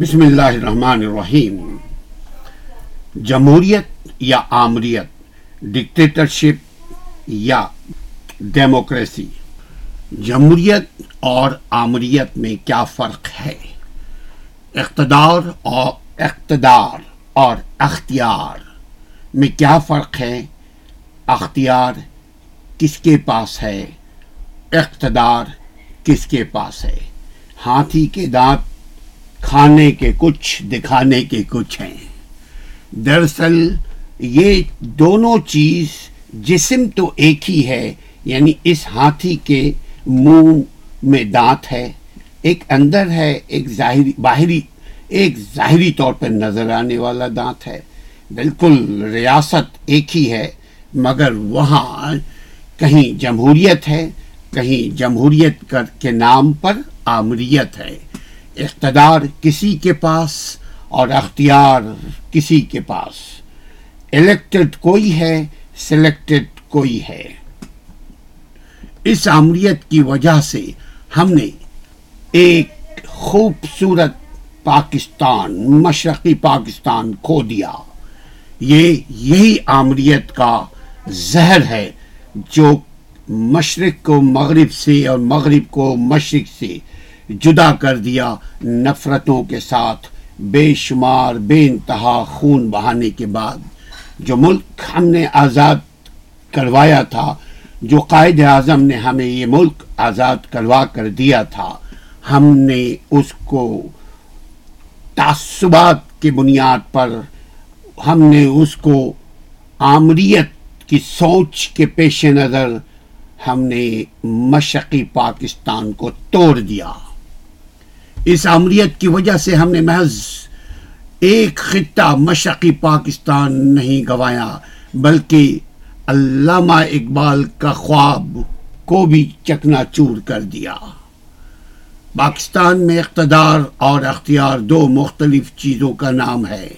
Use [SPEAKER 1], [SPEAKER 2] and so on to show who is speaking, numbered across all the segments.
[SPEAKER 1] بسم اللہ الرحمن الرحیم۔ جمہوریت یا آمریت ڈکٹیٹرشپ یا ڈیموکریسی جمہوریت اور آمریت میں کیا فرق ہے؟ اقتدار اور اقتدار اور اختیار میں کیا فرق ہے؟ اختیار کس کے پاس ہے؟ اقتدار کس کے پاس ہے؟ ہاتھی کے دانت کھانے کے کچھ، دکھانے کے کچھ ہیں۔ دراصل یہ دونوں چیز جسم تو ایک ہی ہے یعنی اس ہاتھی کے منہ میں دانت ہے۔ ایک اندر ہے، ایک ظاہری، باہری، ایک ظاہری طور پر نظر آنے والا دانت ہے۔ بالکل ریاست ایک ہی ہے، مگر وہاں کہیں جمہوریت ہے، کہیں جمہوریت کر کے نام پر آمریت ہے۔ اقتدار کسی کے پاس اور اختیار کسی کے پاس۔ الیکٹڈ کوئی ہے سلیکٹڈ کوئی ہے۔ اس عمریت کی وجہ سے ہم نے ایک خوبصورت پاکستان، مشرقی پاکستان کھو دیا۔ یہ یہی آمریت کا زہر ہے جو مشرق کو مغرب سے اور مغرب کو مشرق سے جدا کر دیا نفرتوں کے ساتھ بے شمار، بے انتہا خون بہانے کے بعد، جو ملک ہم نے آزاد کروایا تھا، جو قائد اعظم نے ہمیں یہ ملک آزاد کروا کر دیا تھا، ہم نے اس کو تعصبات کی بنیاد پر، ہم نے اس کو آمریت کی سوچ کے پیش نظر، ہم نے مشقی پاکستان کو توڑ دیا۔ اس عمریت کی وجہ سے ہم نے محض ایک خطہ مشرقی پاکستان نہیں گوایا، بلکہ علامہ اقبال کا خواب کو بھی چکنا چور کر دیا۔ پاکستان میں اقتدار اور اختیار دو مختلف چیزوں کا نام ہے،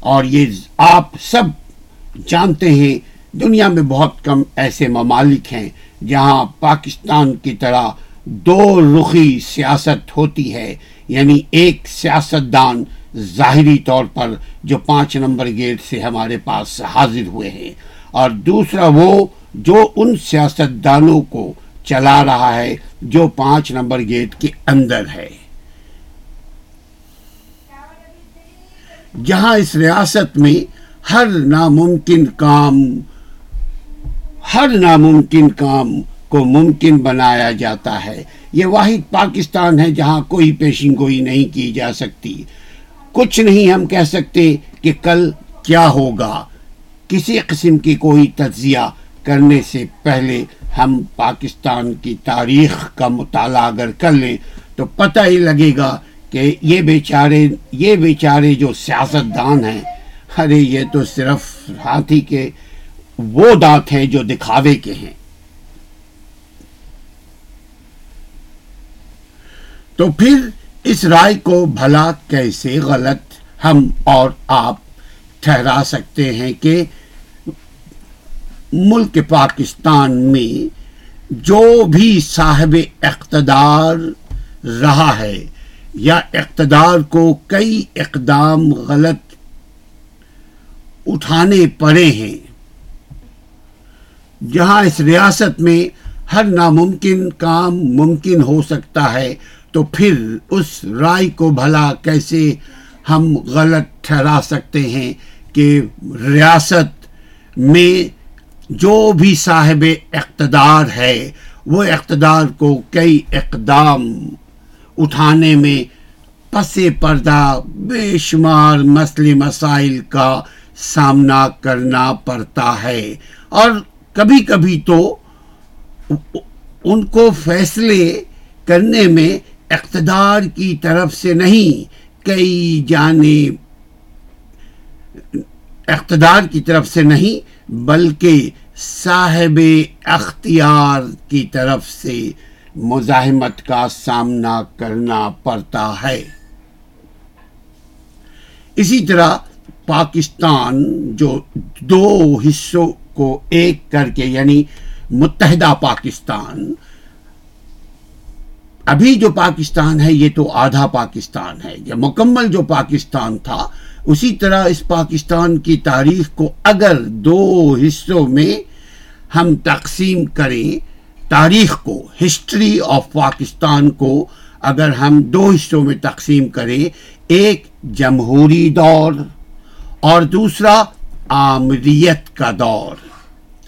[SPEAKER 1] اور یہ آپ سب جانتے ہیں، دنیا میں بہت کم ایسے ممالک ہیں جہاں پاکستان کی طرح دو رخی سیاست ہوتی ہے یعنی ایک سیاست دان ظاہری طور پر جو پانچ نمبر گیٹ سے ہمارے پاس حاضر ہوئے ہیں، اور دوسرا وہ جو ان سیاست دانوں کو چلا رہا ہے جو پانچ نمبر گیٹ کے اندر ہے۔ جہاں اس ریاست میں ہر ناممکن کام، ہر ناممکن کام کو ممکن بنایا جاتا ہے۔ یہ واحد پاکستان ہے جہاں کوئی پیشن گوئی نہیں کی جا سکتی۔ کچھ نہیں ہم کہہ سکتے کہ کل کیا ہوگا۔ کسی قسم کی کوئی تجزیہ کرنے سے پہلے ہم پاکستان کی تاریخ کا مطالعہ اگر کر لیں تو پتہ ہی لگے گا کہ یہ بیچارے یہ بیچارے جو سیاست دان ہیں، ارے یہ تو صرف ہاتھی کے وہ دانت ہیں جو دکھاوے کے ہیں۔ تو پھر اس رائے کو بھلا کیسے غلط ہم اور آپ ٹھہرا سکتے ہیں کہ ملک پاکستان میں جو بھی صاحب اقتدار رہا ہے یا اقتدار کو کئی اقدام غلط اٹھانے پڑے ہیں، جہاں اس ریاست میں ہر ناممکن کام ممکن ہو سکتا ہے تو پھر اس رائے کو بھلا کیسے ہم غلط ٹھہرا سکتے ہیں کہ ریاست میں جو بھی صاحب اقتدار ہے، وہ اقتدار کو کئی اقدام اٹھانے میں پس پردہ بے شمار مسئلے مسائل کا سامنا کرنا پڑتا ہے۔ اور کبھی کبھی تو ان کو فیصلے کرنے میں اقتدار کی طرف سے نہیں، کئی جانب، اقتدار کی طرف سے نہیں، بلکہ صاحب اختیار کی طرف سے مزاحمت کا سامنا کرنا پڑتا ہے۔ اسی طرح پاکستان جو دو حصوں کو ایک کر کے یعنی متحدہ پاکستان ابھی جو پاکستان ہے، یہ تو آدھا پاکستان ہے۔ یہ مکمل جو پاکستان تھا، اسی طرح اس پاکستان کی تاریخ کو اگر دو حصوں میں ہم تقسیم کریں، تاریخ کو ہسٹری آف پاکستان کو اگر ہم دو حصوں میں تقسیم کریں، ایک جمہوری دور اور دوسرا آمریت کا دور۔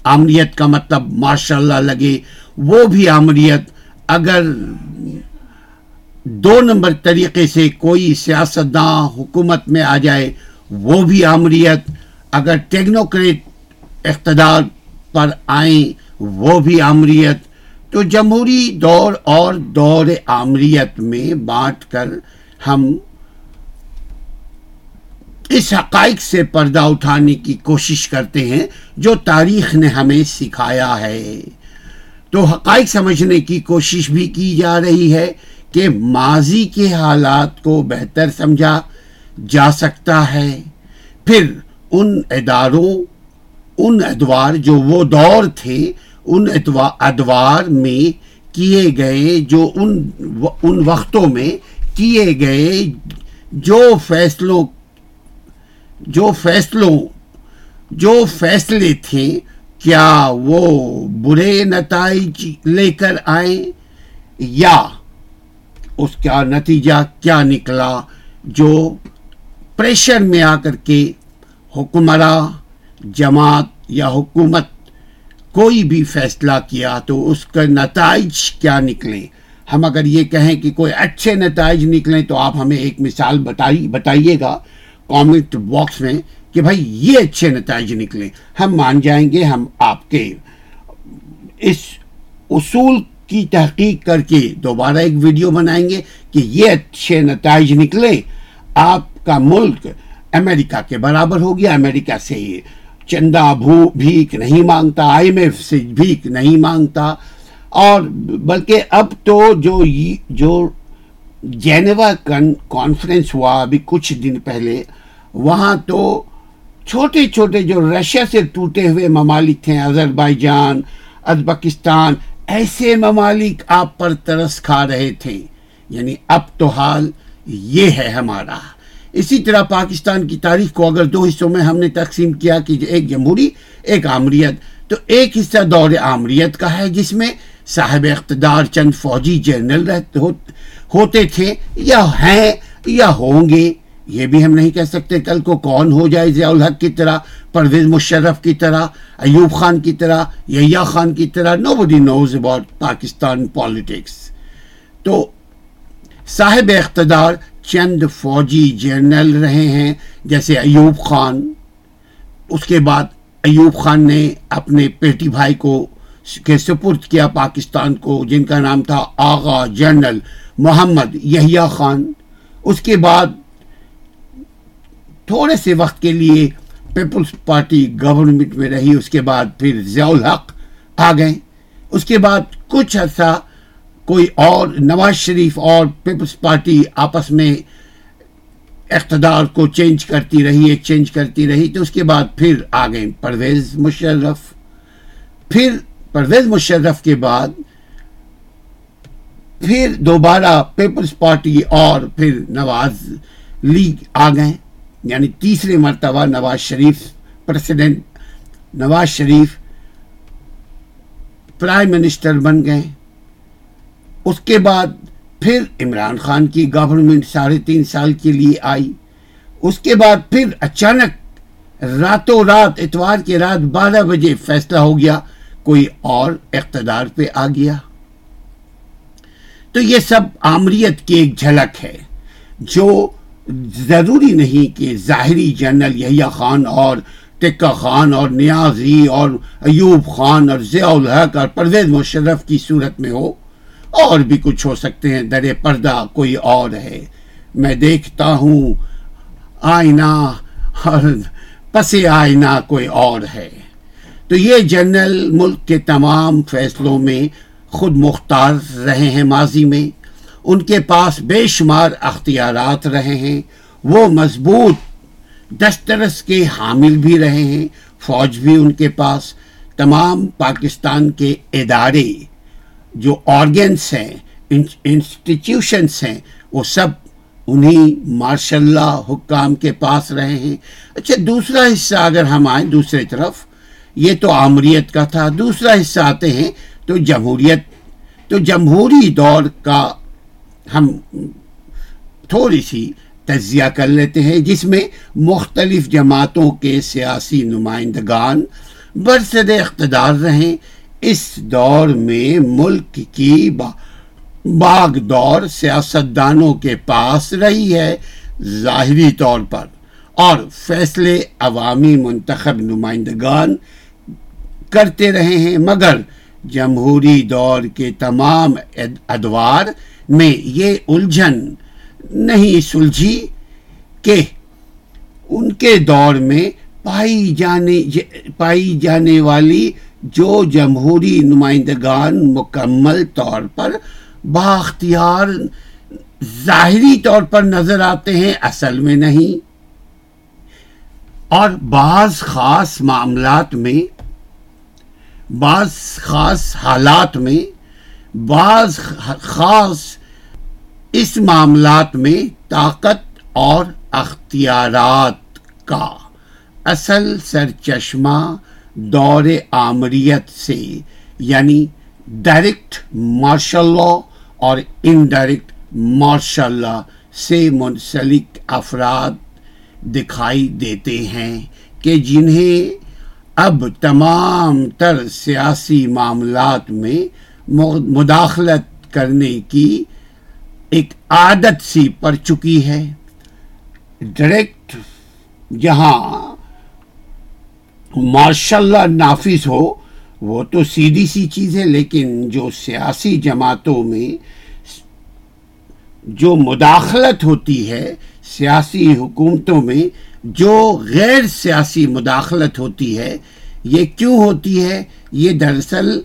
[SPEAKER 1] آمریت کا مطلب ماشاء اللہ لگے، وہ بھی آمریت اگر دو نمبر طریقے سے کوئی سیاستداں حکومت میں آ جائے، وہ بھی آمریت اگر ٹیکنوکریٹ اقتدار پر آئیں، وہ بھی آمریت تو جمہوری دور اور دور آمریت میں بانٹ کر ہم اس حقائق سے پردہ اٹھانے کی کوشش کرتے ہیں جو تاریخ نے ہمیں سکھایا ہے۔ تو حقائق سمجھنے کی کوشش بھی کی جا رہی ہے کہ ماضی کے حالات کو بہتر سمجھا جا سکتا ہے۔ پھر ان اداروں، ان ادوار جو وہ دور تھے، ان ادوار میں کیے گئے، جو ان ان وقتوں میں کیے گئے جو فیصلوں جو فیصلوں، جو فیصلے تھے کیا وہ برے نتائج لے کر آئیں یا اس کا نتیجہ کیا نکلا جو پریشر میں آ کر کے حکمراں، جماعت یا حکومت کوئی بھی فیصلہ کیا تو اس کا نتائج کیا نکلے؟ ہم اگر یہ کہیں کہ کوئی اچھے نتائج نکلیں تو آپ ہمیں ایک مثال بتائی بتائیے گا کامنٹ باکس میں۔ کہ بھائی یہ اچھے نتائج نکلیں ہم مان جائیں گے، ہم آپ کے اس اصول کی تحقیق کر کے دوبارہ ایک ویڈیو بنائیں گے کہ یہ اچھے نتائج نکلے، آپ کا ملک امریکہ کے برابر ہو گیا، امریکہ سے چندہ بھو بھیک نہیں مانگتا آئی ایم ایف سے بھیک نہیں مانگتا۔ اور بلکہ اب تو جو جو جینوا کانفرنس ہوا ابھی کچھ دن پہلے، وہاں تو چھوٹے چھوٹے جو رشیا سے ٹوٹے ہوئے ممالک تھے اظہر جان ازبکستان، ایسے ممالک آپ پر ترس کھا رہے تھے۔ یعنی اب تو حال یہ ہے ہمارا۔ اسی طرح پاکستان کی تاریخ کو اگر دو حصوں میں ہم نے تقسیم کیا کہ ایک جمہوری، ایک آمریت، تو ایک حصہ دور آمریت کا ہے، جس میں صاحب اقتدار چند فوجی جنرل ہوتے تھے، یا ہیں یا ہوں گے۔ یہ بھی ہم نہیں کہہ سکتے کل کو کون ہو جائے ضیاء الحق کی طرح، پرویز مشرف کی طرح، ایوب خان کی طرح یا خان کی طرح nobody knows about Pakistan politics تو صاحب اقتدار چند فوجی جنرل رہے ہیں، جیسے ایوب خان۔ اس کے بعد ایوب خان نے اپنے پیٹی بھائی کو کے سپرد کیا پاکستان کو، جن کا نام تھا آغا جنرل محمد یحییٰ خان۔ اس کے بعد تھوڑے سے وقت کے لیے پیپلز پارٹی گورنمنٹ میں رہی، اس کے بعد پھر ضیاء الحق آ گئے۔ اس کے بعد کچھ عرصہ کوئی اور نواز شریف اور پیپلز پارٹی آپس میں اقتدار کو چینج کرتی رہی ایکچینج کرتی رہی، تو اس کے بعد پھر آ گئے پرویز مشرف۔ پھر پرویز مشرف کے بعد پھر دوبارہ پیپلز پارٹی اور پھر نواز لیگ آ گئے۔ یعنی تیسرے مرتبہ Nawaz Sharif president Nawaz Sharif prime minister بن گئے۔ اس کے بعد پھر عمران خان کی گورنمنٹ ساڑھے تین سال کے لیے آئی۔ اس کے بعد پھر اچانک راتوں رات، اتوار کے رات بارہ بجے فیصلہ ہو گیا، کوئی اور اقتدار پہ آ گیا۔ تو یہ سب آمریت کی ایک جھلک ہے، جو ضروری نہیں کہ ظاہری جنرل یحییٰ خان اور ٹکہ خان اور نیازی اور ایوب خان اور ضیاء الحق اور پرویز مشرف کی صورت میں ہو، اور بھی کچھ ہو سکتے ہیں، در پردہ کوئی اور ہے۔ میں دیکھتا ہوں آئینہ اور پس آئینہ کوئی اور ہے۔ تو یہ جنرل ملک کے تمام فیصلوں میں خود مختار رہے ہیں ماضی میں۔ ان کے پاس بے شمار اختیارات رہے ہیں۔ وہ مضبوط دسترس کے حامل بھی رہے ہیں۔ فوج بھی ان کے پاس۔ تمام پاکستان کے ادارے جو آرگنس ہیں انسٹیٹیوشنس ہیں، وہ سب انہی ماشاء اللہ حکام کے پاس رہے ہیں۔ اچھا دوسرا حصہ اگر ہم آئیں دوسرے طرف، یہ تو آمریت کا تھا۔ دوسرا حصہ آتے ہیں تو جمہوریت تو جمہوری دور کا ہم تھوڑی سی تجزیہ کر لیتے ہیں، جس میں مختلف جماعتوں کے سیاسی نمائندگان برسر اقتدار رہیں۔ اس دور میں ملک کی باغ دور سیاستدانوں کے پاس رہی ہے ظاہری طور پر۔ اور فیصلے عوامی منتخب نمائندگان کرتے رہے ہیں، مگر جمہوری دور کے تمام ادوار میں یہ الجھن نہیں سلجھی کہ ان کے دور میں پائی جانے پائی جانے والی جو جمہوری نمائندگان مکمل طور پر باختیار ظاہری طور پر نظر آتے ہیں، اصل میں نہیں۔ اور بعض خاص معاملات میں، بعض خاص حالات میں، بعض خاص اس معاملات میں طاقت اور اختیارات کا اصل سرچشمہ دور آمریت سے یعنی ڈائریکٹ مارشل لا اور انڈائریکٹ مارشل لا سے منسلک افراد دکھائی دیتے ہیں کہ جنہیں اب تمام تر سیاسی معاملات میں مداخلت کرنے کی ایک عادت سی پڑ چکی ہے۔ ڈائریکٹ جہاں ماشاء اللہ نافذ ہو، وہ تو سیدھی سی چیز ہے، لیکن جو سیاسی جماعتوں میں جو مداخلت ہوتی ہے، سیاسی حکومتوں میں جو غیر سیاسی مداخلت ہوتی ہے، یہ کیوں ہوتی ہے؟ یہ دراصل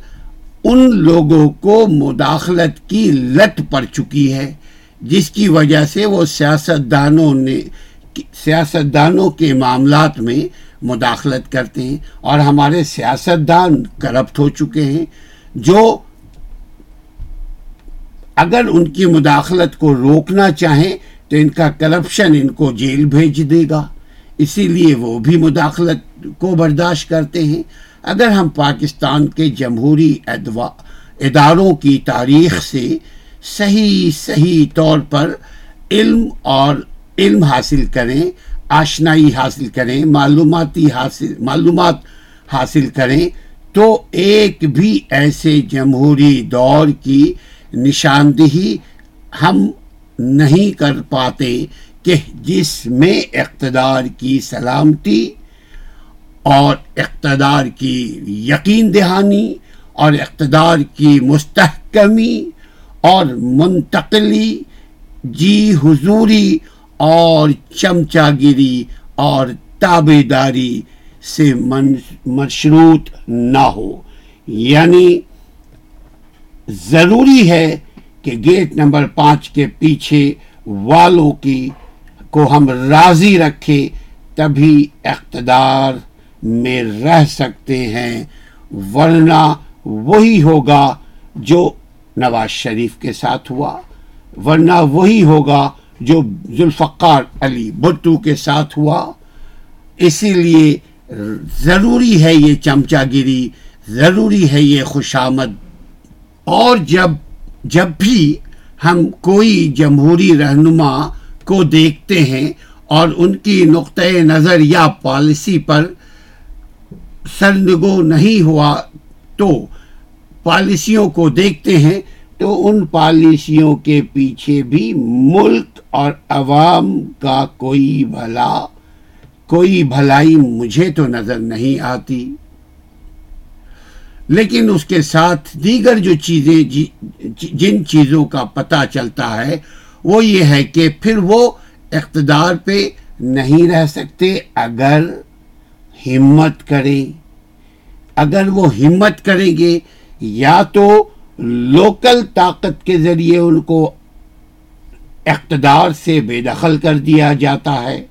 [SPEAKER 1] ان لوگوں کو مداخلت کی لت پڑ چکی ہے، جس کی وجہ سے وہ سیاستدانوں نے، سیاستدانوں کے معاملات میں مداخلت کرتے ہیں اور ہمارے سیاستدان کرپٹ ہو چکے ہیں، جو اگر ان کی مداخلت کو روکنا چاہیں تو ان کا کرپشن ان کو جیل بھیج دے گا۔ اسی لیے وہ بھی مداخلت کو برداشت کرتے ہیں۔ اگر ہم پاکستان کے جمہوری اداروں کی تاریخ سے صحیح صحیح طور پر علم اور علم حاصل کریں، آشنائی حاصل کریں، معلوماتی حاصل معلومات حاصل کریں، تو ایک بھی ایسے جمہوری دور کی نشاندہی ہم نہیں کر پاتے کہ جس میں اقتدار کی سلامتی اور اقتدار کی یقین دہانی اور اقتدار کی مستحکمی اور منتقلی جی حضوری اور چمچا گیری اور تابے داری سے مشروط نہ ہو۔ یعنی ضروری ہے کہ گیٹ نمبر پانچ کے پیچھے والوں کی کو ہم راضی رکھے تبھی اقتدار میں رہ سکتے ہیں، ورنہ وہی ہوگا جو نواز شریف کے ساتھ ہوا۔ ورنہ وہی ہوگا جو ذوالفقار علی بھٹو کے ساتھ ہوا۔ اسی لیے ضروری ہے یہ چمچا گیری، ضروری ہے یہ خوشامد اور جب جب بھی ہم کوئی جمہوری رہنما کو دیکھتے ہیں اور ان کی نقطۂ نظر یا پالیسی پر سرنگو نہیں ہوا تو پالیسیوں کو دیکھتے ہیں تو ان پالیسیوں کے پیچھے بھی ملک اور عوام کا کوئی بھلا کوئی بھلائی مجھے تو نظر نہیں آتی۔ لیکن اس کے ساتھ دیگر جو چیزیں جی،, جی، جن چیزوں کا پتہ چلتا ہے وہ یہ ہے کہ پھر وہ اقتدار پہ نہیں رہ سکتے۔ اگر ہمت کریں اگر وہ ہمت کریں گے، یا تو لوکل طاقت کے ذریعے ان کو اقتدار سے بے دخل کر دیا جاتا ہے،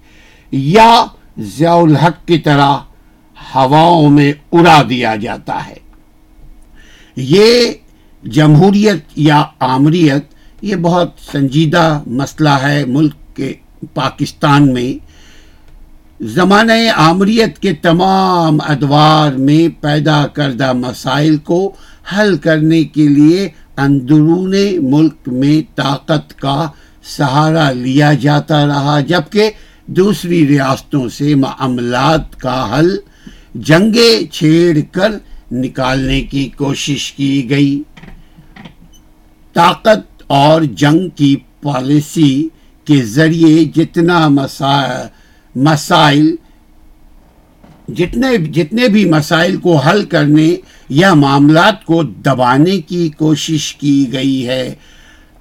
[SPEAKER 1] یا ضیاء الحق کی طرح ہواؤں میں اڑا دیا جاتا ہے۔ یہ جمہوریت یا آمریت، یہ بہت سنجیدہ مسئلہ ہے ملک کے پاکستان میں۔ زمانہ آمریت کے تمام ادوار میں پیدا کردہ مسائل کو حل کرنے کے لیے اندرون ملک میں طاقت کا سہارا لیا جاتا رہا، جبکہ دوسری ریاستوں سے معاملات کا حل جنگے چھیڑ کر نکالنے کی کوشش کی گئی۔ طاقت اور جنگ کی پالیسی کے ذریعے جتنا مسائل مسائل جتنے جتنے بھی مسائل کو حل کرنے یا معاملات کو دبانے کی کوشش کی گئی ہے،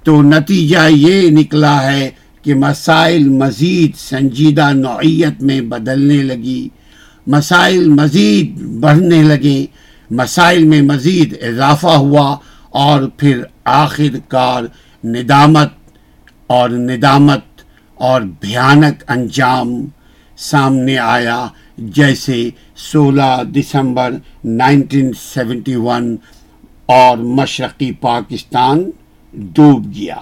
[SPEAKER 1] تو نتیجہ یہ نکلا ہے کہ مسائل مزید سنجیدہ نوعیت میں بدلنے لگی۔ مسائل مزید بڑھنے لگے، مسائل میں مزید اضافہ ہوا اور پھر آخر کار ندامت اور ندامت اور بھیانک انجام۔ سامنے آیا جیسے سولہ دسمبر نائنٹین سیونٹی ون اور مشرقی پاکستان ڈوب گیا۔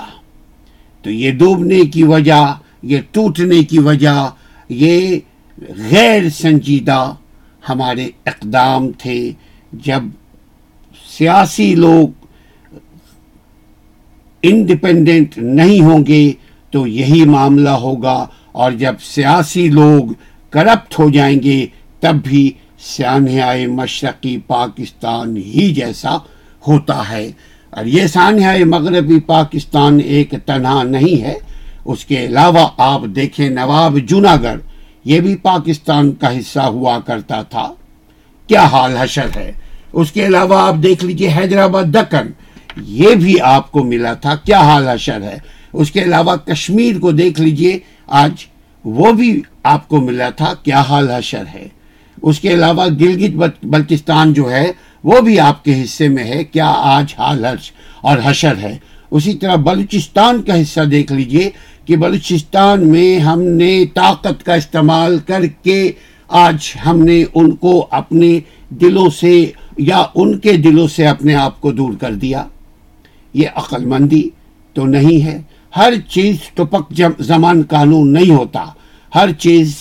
[SPEAKER 1] تو یہ ڈوبنے کی وجہ، یہ ٹوٹنے کی وجہ، یہ غیر سنجیدہ ہمارے اقدام تھے۔ جب سیاسی لوگ انڈیپینڈنٹ نہیں ہوں گے تو یہی معاملہ ہوگا۔ اور جب سیاسی لوگ کرپٹ ہو جائیں گے، تب بھی سانحۂ مشرقی پاکستان ہی جیسا ہوتا ہے۔ اور یہ سانحۂ مغربی پاکستان ایک تنہا نہیں ہے۔ اس کے علاوہ آپ دیکھیں نواب جوناگڑھ، یہ بھی پاکستان کا حصہ ہوا کرتا تھا۔ کیا حال حشر ہے؟ اس کے علاوہ آپ دیکھ لیجیے حیدرآباد دکن، یہ بھی آپ کو ملا تھا۔ کیا حال حشر ہے؟ اس کے علاوہ کشمیر کو دیکھ لیجیے آج وہ بھی آپ کو ملا تھا کیا حال حشر ہے۔ اس کے علاوہ گلگت بلتستان جو ہے، وہ بھی آپ کے حصے میں ہے۔ کیا آج حال حرش اور حشر ہے۔ اسی طرح بلوچستان کا حصہ دیکھ لیجیے کہ بلوچستان میں ہم نے طاقت کا استعمال کر کے آج ہم نے ان کو اپنے دلوں سے یا ان کے دلوں سے اپنے آپ کو دور کر دیا۔ یہ عقل مندی تو نہیں ہے۔ ہر چیز ٹپک زمان قانون نہیں ہوتا۔ ہر چیز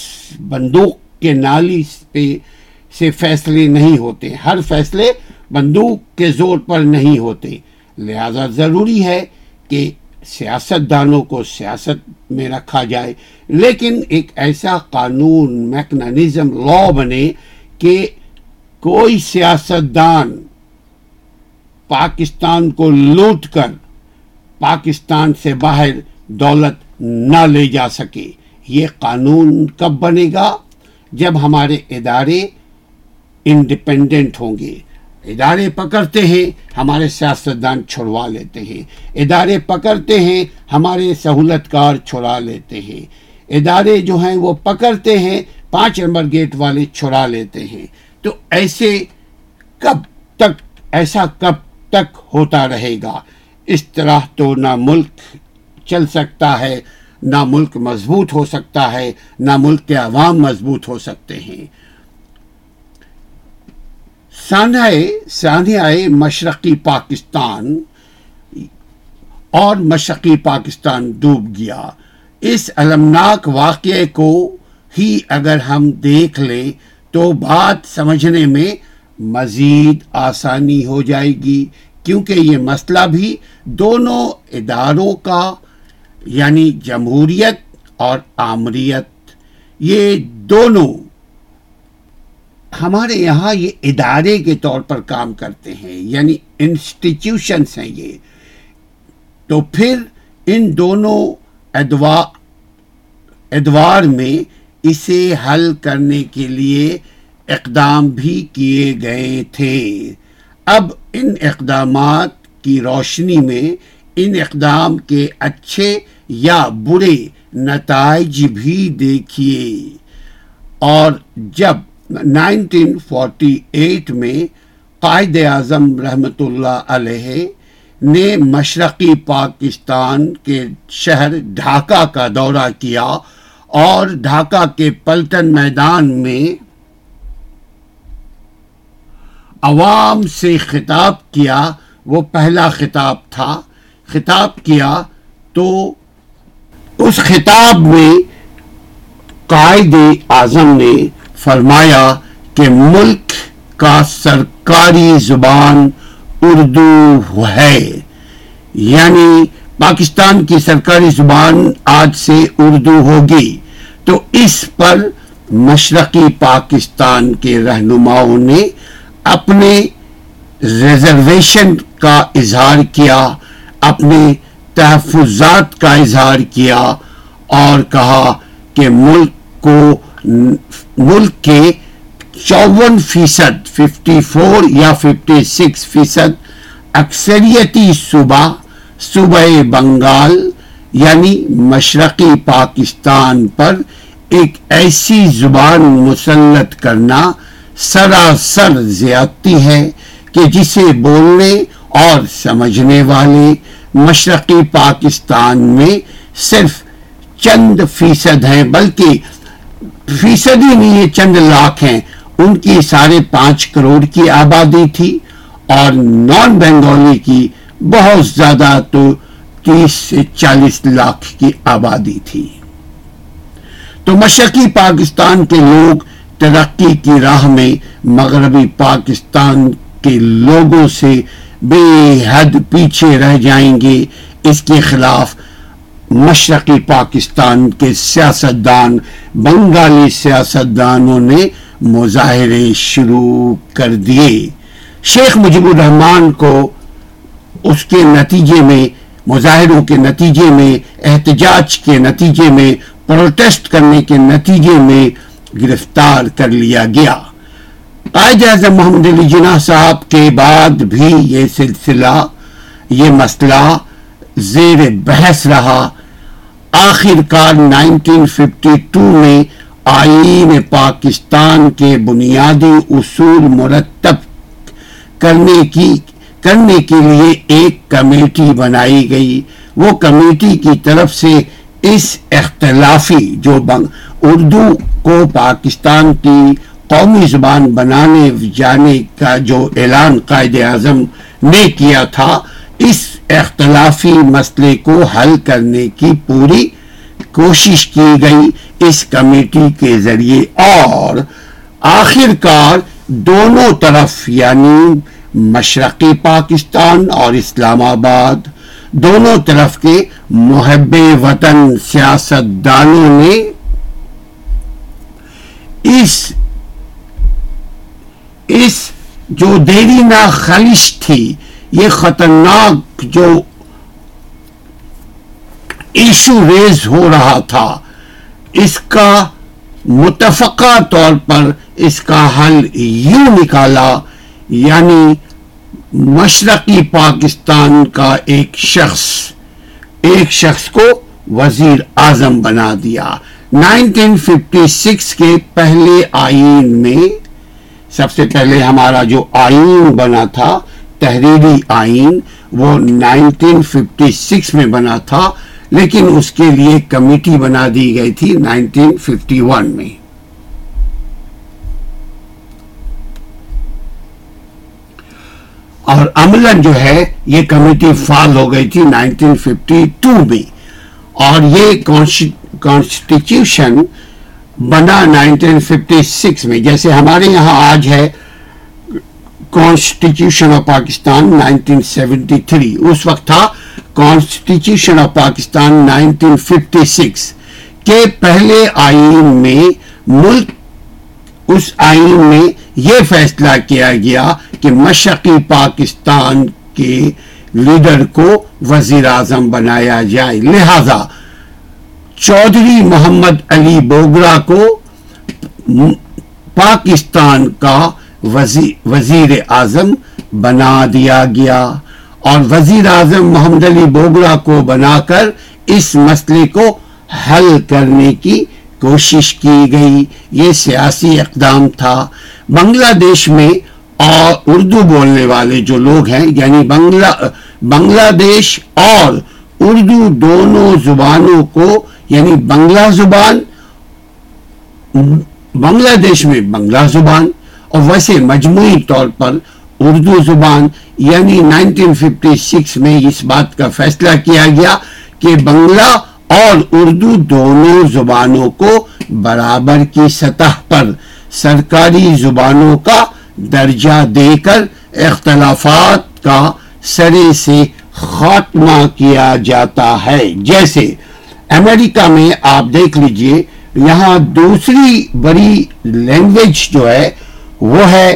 [SPEAKER 1] بندوق کے نالی پہ سے فیصلے نہیں ہوتے۔ ہر فیصلے بندوق کے زور پر نہیں ہوتے۔ لہذا ضروری ہے کہ سیاست دانوں کو سیاست میں رکھا جائے۔ لیکن ایک ایسا قانون میکنزم لا بنے کہ کوئی سیاست دان پاکستان کو لوٹ کر پاکستان سے باہر دولت نہ لے جا سکے۔ یہ قانون کب بنے گا؟ جب ہمارے ادارے انڈیپینڈنٹ ہوں گے۔ ادارے پکڑتے ہیں، ہمارے سیاستدان چھڑوا لیتے ہیں۔ ادارے پکڑتے ہیں، ہمارے سہولت کار چھڑا لیتے ہیں۔ ادارے جو ہیں وہ پکڑتے ہیں، پانچ نمبر گیٹ والے چھڑا لیتے ہیں۔ تو ایسے کب تک، ایسا کب تک ہوتا رہے گا؟ اس طرح تو نہ ملک چل سکتا ہے، نہ ملک مضبوط ہو سکتا ہے، نہ ملک کے عوام مضبوط ہو سکتے ہیں۔ سانحۂ مشرقی پاکستان اور مشرقی پاکستان ڈوب گیا۔ اس المناک واقعے کو ہی اگر ہم دیکھ لیں تو بات سمجھنے میں مزید آسانی ہو جائے گی۔ کیونکہ یہ مسئلہ بھی دونوں اداروں کا یعنی جمہوریت اور آمریت، یہ دونوں ہمارے یہاں یہ ادارے کے طور پر کام کرتے ہیں یعنی انسٹیٹیوشنس ہیں یہ۔ تو پھر ان دونوں ادوار میں اسے حل کرنے کے لیے اقدام بھی کیے گئے تھے۔ اب ان اقدامات کی روشنی میں ان اقدام کے اچھے یا برے نتائج بھی دیکھیے۔ اور جب نائنٹین فورٹی ایٹ میں قائد اعظم رحمۃ اللہ علیہ نے مشرقی پاکستان کے شہر ڈھاکہ کا دورہ کیا اور ڈھاکہ کے پلٹن میدان میں عوام سے خطاب کیا، وہ پہلا خطاب تھا۔ خطاب کیا تو اس خطاب میں قائد اعظم نے فرمایا کہ ملک کا سرکاری زبان اردو ہے۔ یعنی پاکستان کی سرکاری زبان آج سے اردو ہوگی۔ تو اس پر مشرقی پاکستان کے رہنماؤں نے اپنے ریزرویشن کا اظہار کیا، اپنے تحفظات کا اظہار کیا اور کہا کہ ملک کو، ملک کے چون فیصد ففٹی فور یا ففٹی سکس فیصد اکثریتی صوبہ صوبہ بنگال یعنی مشرقی پاکستان پر ایک ایسی زبان مسلط کرنا سراسر زیادتی ہے کہ جسے بولنے اور سمجھنے والے مشرقی پاکستان میں صرف چند فیصد ہیں، بلکہ فیصد ہی نہیں چند لاکھ ہیں۔ ان کی ساڑھے پانچ کروڑ کی آبادی تھی اور نان بنگالی کی بہت زیادہ تو تیس سے چالیس لاکھ کی آبادی تھی۔ تو مشرقی پاکستان کے لوگ ترقی کی راہ میں مغربی پاکستان کے لوگوں سے بے حد پیچھے رہ جائیں گے۔ اس کے خلاف مشرقی پاکستان کے سیاستدان، بنگالی سیاستدانوں نے مظاہرے شروع کر دیے۔ شیخ مجیب الرحمان کو اس کے نتیجے میں، مظاہروں کے نتیجے میں، احتجاج کے نتیجے میں، پروٹیسٹ کرنے کے نتیجے میں گرفتار کر لیا گیا۔ قائد اعظم محمد علی جناح صاحب کے بعد بھی یہ سلسلہ، یہ مسئلہ زیر بحث رہا۔ آخر کار نائنٹین ففٹی ٹو میں آئین پاکستان کے بنیادی اصول مرتب کرنے کی، کرنے کے لیے ایک کمیٹی بنائی گئی۔ وہ کمیٹی کی طرف سے اس اختلافی جو اردو کو پاکستان کی قومی زبان بنانے جانے کا جو اعلان قائد اعظم نے کیا تھا، اس اختلافی مسئلے کو حل کرنے کی پوری کوشش کی گئی اس کمیٹی کے ذریعے۔ اور آخر کار دونوں طرف یعنی مشرقی پاکستان اور اسلام آباد، دونوں طرف کے محب وطن سیاست دانوں نے اس اس جو دیرینہ خلش تھی، یہ خطرناک جو ایشو ریز ہو رہا تھا، اس کا متفقہ طور پر اس کا حل یوں نکالا یعنی مشرقی پاکستان کا ایک شخص ایک شخص کو وزیر اعظم بنا دیا۔ نائنٹین ففٹی سکس کے پہلے آئین میں سب سے پہلے ہمارا جو آئین بنا تھا، تحریری آئین، وہ نائنٹین ففٹی سکس میں بنا تھا، لیکن اس کے لیے کمیٹی بنا دی گئی تھی نائنٹین ففٹی ون میں۔ اور عملن جو ہے، یہ کمیٹی فال ہو گئی تھی نائنٹین ففٹی ٹو میں۔ اور یہ کانسٹیٹیوشن بنا نائنٹین ففٹی سکس میں، جیسے ہمارے یہاں آج ہے constitution of Pakistan nineteen seventy three اس وقت تھا constitution of Pakistan nineteen fifty six کے پہلے آئین میں ملک، اس آئین میں یہ فیصلہ کیا گیا کہ مشرقی پاکستان کے لیڈر کو وزیر اعظم بنایا جائے، لہذا چودھری محمد علی بوگرا کو پاکستان کا وزیر اعظم بنا دیا گیا اور وزیر اعظم محمد علی بوگڑا کو بنا کر اس مسئلے کو حل کرنے کی کوشش کی گئی۔ یہ سیاسی اقدام تھا۔ بنگلہ دیش میں اور اردو بولنے والے جو لوگ ہیں یعنی بنگلہ بنگلہ دیش اور اردو دونوں زبانوں کو یعنی بنگلہ زبان، بنگلہ دیش میں بنگلہ زبان اور ویسے مجموعی طور پر اردو زبان یعنی 1956 میں اس بات کا فیصلہ کیا گیا کہ بنگلہ اور اردو دونوں زبانوں کو برابر کی سطح پر سرکاری زبانوں کا درجہ دے کر اختلافات کا سرے سے خاتمہ کیا جاتا ہے۔ جیسے امریکہ میں آپ دیکھ لیجیے یہاں دوسری بڑی لینگویج جو ہے وہ ہے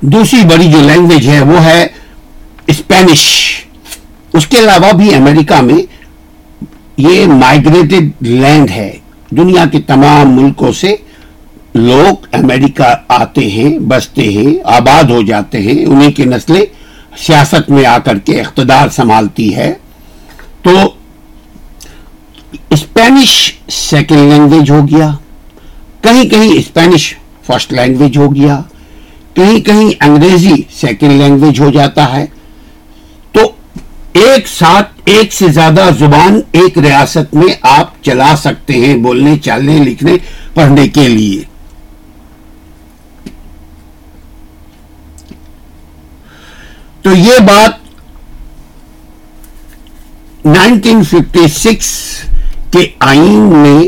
[SPEAKER 1] دوسری بڑی جو لینگویج ہے وہ ہے اسپینش اس کے علاوہ بھی امریکہ میں یہ مائگریٹڈ لینڈ ہے۔ دنیا کے تمام ملکوں سے لوگ امریکہ آتے ہیں، بستے ہیں، آباد ہو جاتے ہیں۔ انہیں کی نسلیں سیاست میں آ کر کے اقتدار سنبھالتی ہے۔ تو اسپینش سیکنڈ لینگویج ہو گیا۔ کہیں کہیں اسپینش فرسٹ لینگویج ہو گیا۔ کہیں کہیں انگریزی سیکنڈ لینگویج ہو جاتا ہے، تو ایک ساتھ ایک سے زیادہ زبان ایک ریاست میں آپ چلا سکتے ہیں بولنے، چلنے، لکھنے، پڑھنے کے لیے۔ تو یہ بات نائنٹین ففٹی سکس کے آئین میں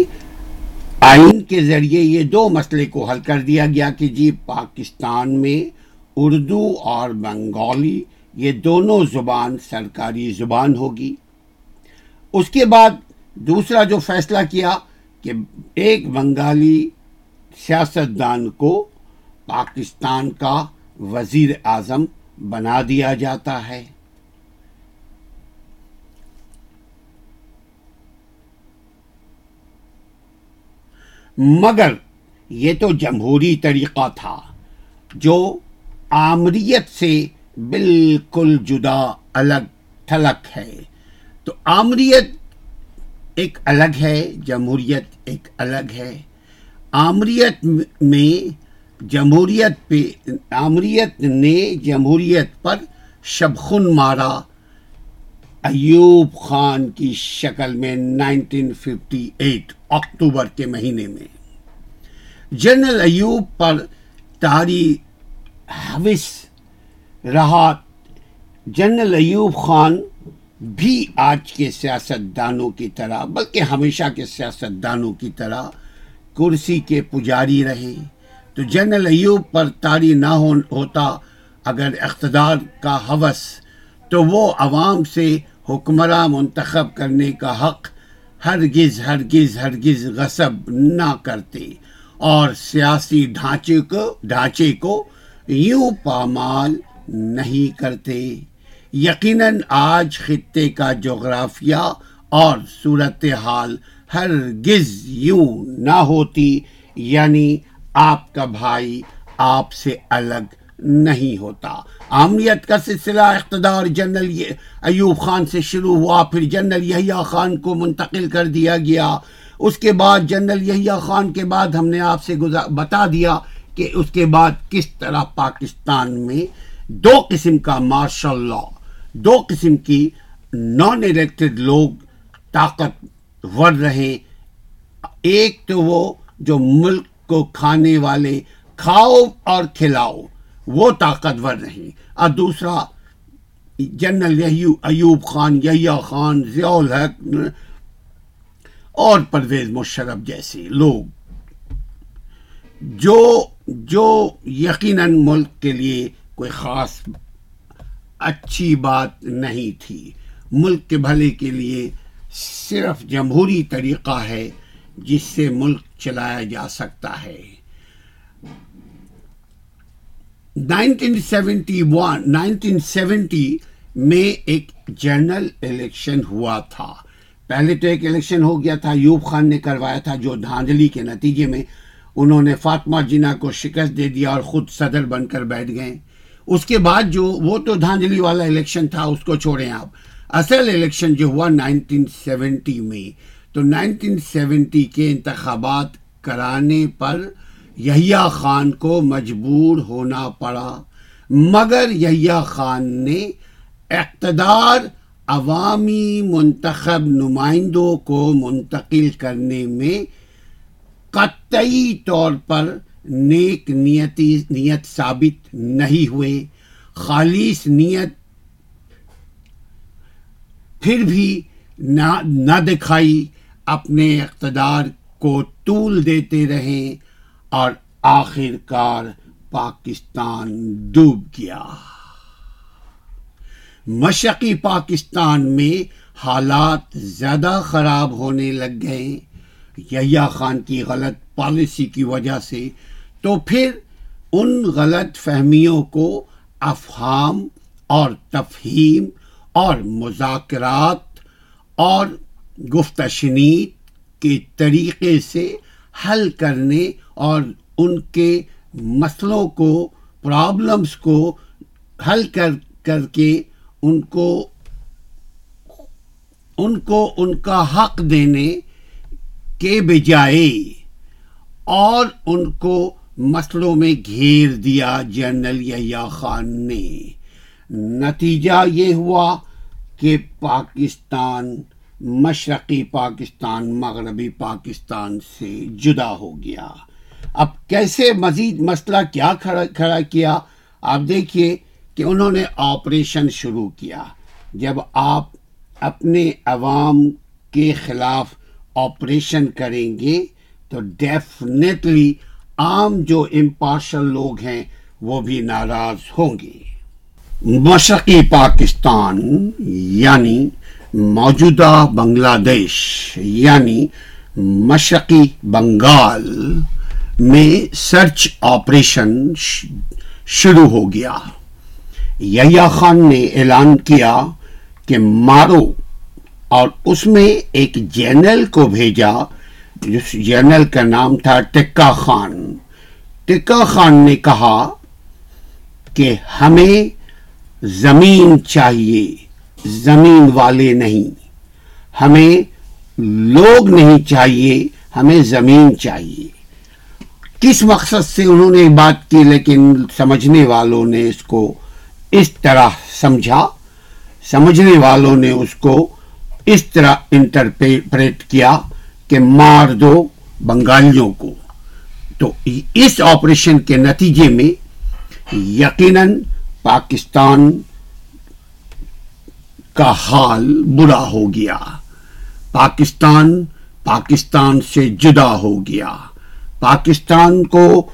[SPEAKER 1] آئین کے ذریعے یہ دو مسئلے کو حل کر دیا گیا کہ جی پاکستان میں اردو اور بنگالی یہ دونوں زبان سرکاری زبان ہوگی۔ اس کے بعد دوسرا جو فیصلہ کیا کہ ایک بنگالی سیاستدان کو پاکستان کا وزیر اعظم بنا دیا جاتا ہے۔ مگر یہ تو جمہوری طریقہ تھا جو آمریت سے بالکل جدا الگ تھلک ہے۔ تو آمریت ایک الگ ہے، جمہوریت ایک الگ ہے۔ آمریت میں جمہوریت پہ، آمریت نے جمہوریت پر شبخن مارا۔ ایوب خان کی شکل میں نائنٹین ففٹی ایٹ۔ اکتوبر کے مہینے میں۔ جنرل ایوب پر تاری حوث رہا۔ جنرل ایوب خان بھی آج کے سیاست دانوں کی طرح، بلکہ ہمیشہ کے سیاست دانوں کی طرح کرسی کے پجاری رہے۔ تو جنرل ایوب پر تاری نہ ہوتا، اگر اقتدار کا حوث، تو وہ عوام سے حکمراں منتخب کرنے کا حق ہرگز ہرگز ہرگز غصب نہ کرتے۔ اور سیاسی ڈھانچے کو ڈھانچے کو یوں پامال نہیں کرتے۔ یقیناً آج خطے کا جغرافیہ اور صورتحال ہرگز یوں نہ ہوتی یعنی آپ کا بھائی آپ سے الگ نہیں ہوتا۔ عامیت کا سلسلہ اقتدار جنرل ایوب خان سے شروع ہوا، پھر جنرل یحییٰ خان کو منتقل کر دیا گیا۔ اس کے بعد جنرل یحییٰ خان کے بعد ہم نے آپ سے بتا دیا کہ اس کے بعد کس طرح پاکستان میں دو قسم کا مارشل لا دو قسم کی نان الیکٹڈ لوگ طاقت ور رہے۔ ایک تو وہ جو ملک کو کھانے والے کھاؤ اور کھلاؤ۔ وہ طاقتور نہیں۔ اور دوسرا، جنرل ایوب خان، یحییٰ خان، ضیاء الحق، اور پرویز مشرف جیسے لوگ۔ جو جو یقیناً ملک کے لیے کوئی خاص اچھی بات نہیں تھی۔ ملک کے بھلے کے لیے صرف جمہوری طریقہ ہے جس سے ملک چلایا جا سکتا ہے۔ Nineteen seventy one, nineteen seventy میں ایک جنرل الیکشن ہوا تھا۔ پہلے تو ایک الیکشن ہو گیا تھا یوب خان نے کروایا تھا جو دھاندلی کے نتیجے میں انہوں نے فاطمہ جنہ کو شکست دے دیا اور خود صدر بن کر بیٹھ گئے۔ اس کے بعد جو، وہ تو دھاندلی والا الیکشن تھا، اس کو چھوڑیں آپ۔ اصل الیکشن جو ہوا نائنٹین سیونٹی میں۔ تو نائنٹین سیونٹی کے انتخابات کرانے پر یحییٰ خان کو مجبور ہونا پڑا، مگر یحییٰ خان نے اقتدار عوامی منتخب نمائندوں کو منتقل کرنے میں قطعی طور پر نیک نیتی، نیت ثابت نہیں ہوئے۔ خالص نیت پھر بھی نہ دکھائی، اپنے اقتدار کو طول دیتے رہے۔ اور آخر کار پاکستان ڈوب گیا۔ مشرقی پاکستان میں حالات زیادہ خراب ہونے لگ گئے۔ یحییٰ خان کی غلط پالیسی کی وجہ سے تو پھر ان غلط فہمیوں کو افہام اور تفہیم اور مذاکرات اور گفت شنید کے طریقے سے حل کرنے اور ان کے مسئلوں کو پرابلمس کو حل کر کر کے ان کو ان کو ان کا حق دینے کے بجائے اور ان کو مسئلوں میں گھیر دیا جنرل یا خان نے۔ نتیجہ یہ ہوا کہ پاکستان، مشرقی پاکستان، مغربی پاکستان سے جدا ہو گیا۔ اب کیسے مزید مسئلہ کیا کھڑا کیا؟ آپ دیکھیے کہ انہوں نے آپریشن شروع کیا۔ جب آپ اپنے عوام کے خلاف آپریشن کریں گے تو ڈیفینیٹلی عام جو امپارشل لوگ ہیں وہ بھی ناراض ہوں گے۔ مشرقی پاکستان یعنی موجودہ بنگلہ دیش یعنی مشرقی بنگال میں سرچ آپریشن شروع ہو گیا۔ یحییٰ خان نے اعلان کیا کہ مارو اور اس میں ایک جنرل کو بھیجا، جس جنرل کا نام تھا ٹکا خان۔ ٹکا خان نے کہا کہ ہمیں زمین چاہیے، زمین والے نہیں۔ ہمیں لوگ نہیں چاہیے، ہمیں زمین چاہیے۔ کس مقصد سے انہوں نے بات کی لیکن سمجھنے والوں نے اس کو اس طرح سمجھا؟ سمجھنے والوں نے اس کو اس طرح انٹرپریٹ کیا کہ مار دو بنگالیوں کو۔ تو اس آپریشن کے نتیجے میں یقیناً پاکستان کا حال برا ہو گیا۔ پاکستان پاکستان سے جدا ہو گیا۔ پاکستان کو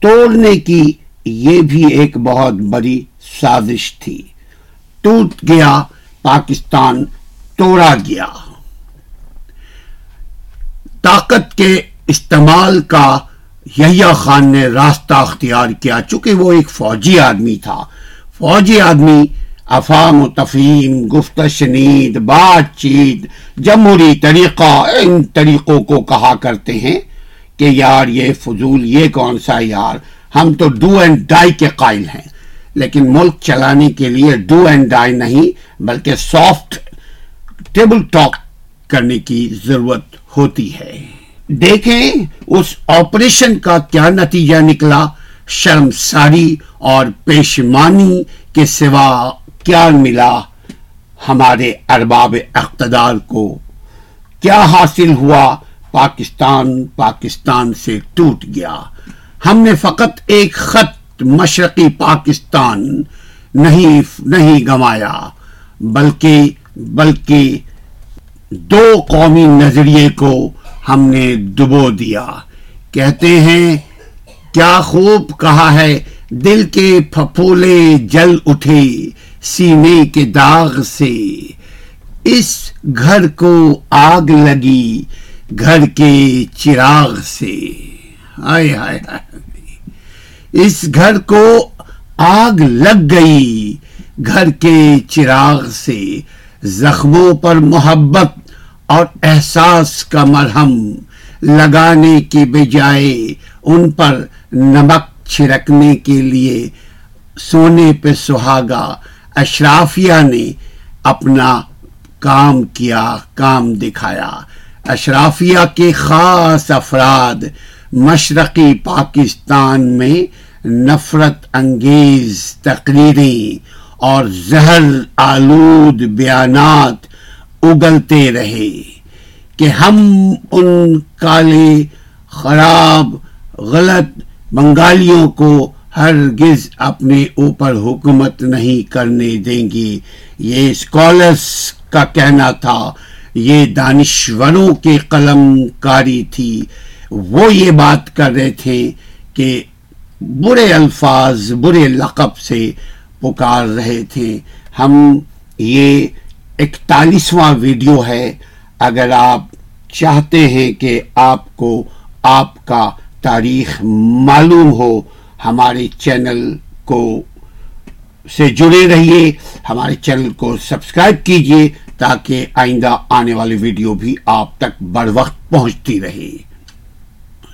[SPEAKER 1] توڑنے کی یہ بھی ایک بہت بڑی سازش تھی۔ ٹوٹ گیا، پاکستان توڑا گیا۔ طاقت کے استعمال کا یحییٰ خان نے راستہ اختیار کیا، چونکہ وہ ایک فوجی آدمی تھا۔ فوجی آدمی افام و تفہیم گفت شنید، بات چیت، جمہوری طریقہ، ان طریقوں کو کہا کرتے ہیں۔ کہ یار یہ فضول یہ کون سا یار؟ ہم تو ڈو اینڈ ڈائی کے قائل ہیں۔ لیکن ملک چلانے کے لیے ڈو اینڈ ڈائی نہیں، بلکہ سافٹ ٹیبل ٹاک کرنے کی ضرورت ہوتی ہے۔ دیکھیں اس آپریشن کا کیا نتیجہ نکلا۔ شرم ساری اور پیشمانی کے سوا کیا ملا ہمارے ارباب اقتدار کو؟ کیا حاصل ہوا؟ پاکستان پاکستان سے ٹوٹ گیا۔ ہم نے فقط ایک خط مشرقی پاکستان نہیں نہیں گنوایا، بلکہ بلکہ دو قومی نظریے کو ہم نے ڈبو دیا۔ کہتے ہیں، کیا خوب کہا ہے، دل کے پھپھولے جل اٹھے سینے کے داغ سے۔ اس گھر کو آگ لگی گھر کے چراغ سے۔ آئے آئے اس گھر کو آگ لگ گئی۔ گھر کے چراغ سے زخموں پر محبت اور احساس کا مرہم لگانے کے بجائے ان پر نمک چھڑکنے کے لیے سونے پہ سہاگا اشرافیہ نے اپنا کام کیا، کام دکھایا۔ اشرافیہ کے خاص افراد مشرقی پاکستان میں نفرت انگیز تقریریں اور زہر آلود بیانات اگلتے رہے کہ ہم ان کالے خراب غلط بنگالیوں کو ہرگز اپنے اوپر حکومت نہیں کرنے دیں گے یہ اسکالرس کا کہنا تھا۔ یہ دانشوروں کے قلم کاری تھی۔ وہ یہ بات کر رہے تھے کہ برے الفاظ، برے لقب سے پکار رہے تھے۔ ہم، یہ اکتالیسواں ویڈیو ہے۔ اگر آپ چاہتے ہیں کہ آپ کو آپ کا تاریخ معلوم ہو، ہمارے چینل کو سے جڑے رہیے، ہمارے چینل کو سبسکرائب کیجیے تاکہ آئندہ آنے والی ویڈیو بھی آپ تک بر وقت پہنچتی رہے۔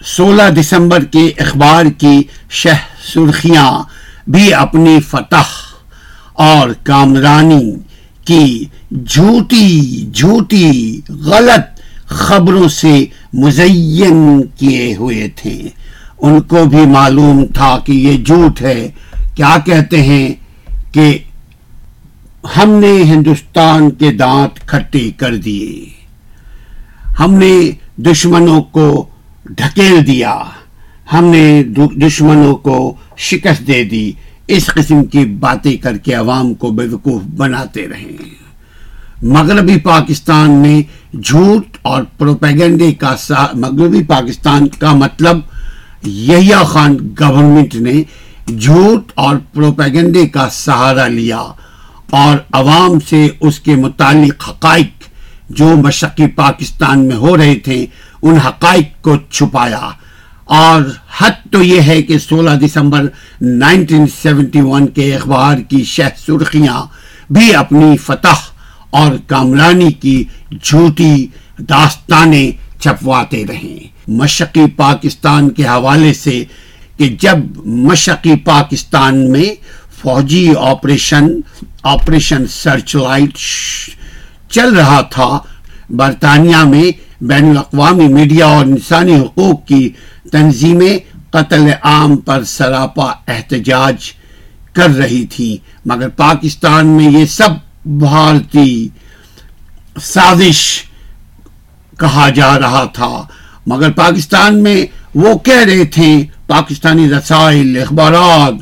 [SPEAKER 1] سولہ دسمبر کے اخبار کی شہ سرخیاں بھی اپنی فتح اور کامرانی کی جھوٹی جھوٹی غلط خبروں سے مزین کیے ہوئے تھے۔ ان کو بھی معلوم تھا کہ یہ جھوٹ ہے۔ کیا کہتے ہیں کہ ہم نے ہندوستان کے دانت کھٹے کر دیے۔ ہم نے دشمنوں کو ڈھکیل دیا۔ ہم نے دشمنوں کو شکست دے دی۔ اس قسم کی باتیں کر کے عوام کو بے وقوف بناتے رہے۔ مغربی پاکستان میں جھوٹ اور پروپیگنڈے کا مغربی پاکستان کا مطلب یحییٰ خان گورنمنٹ نے جھوٹ اور پروپیگنڈے کا سہارا لیا۔ اور عوام سے اس کے متعلق حقائق جو مشقی پاکستان میں ہو رہے تھے، ان حقائق کو چھپایا۔ اور حد تو یہ ہے کہ سولہ دسمبر نائنٹین سیونٹی ون کے اخبار کی شہ سرخیاں بھی اپنی فتح اور کامرانی کی جھوٹی داستانیں چھپواتے رہیں۔ مشقی پاکستان کے حوالے سے کہ جب مشقی پاکستان میں فوجی آپریشن آپریشن سرچ لائٹ چل رہا تھا۔ برطانیہ میں بین الاقوامی میڈیا اور انسانی حقوق کی تنظیمیں قتل عام پر سراپا احتجاج کر رہی تھی، مگر پاکستان میں یہ سب بھارتی سازش کہا جا رہا تھا۔ مگر پاکستان میں وہ کہہ رہے تھے، پاکستانی رسائل، اخبارات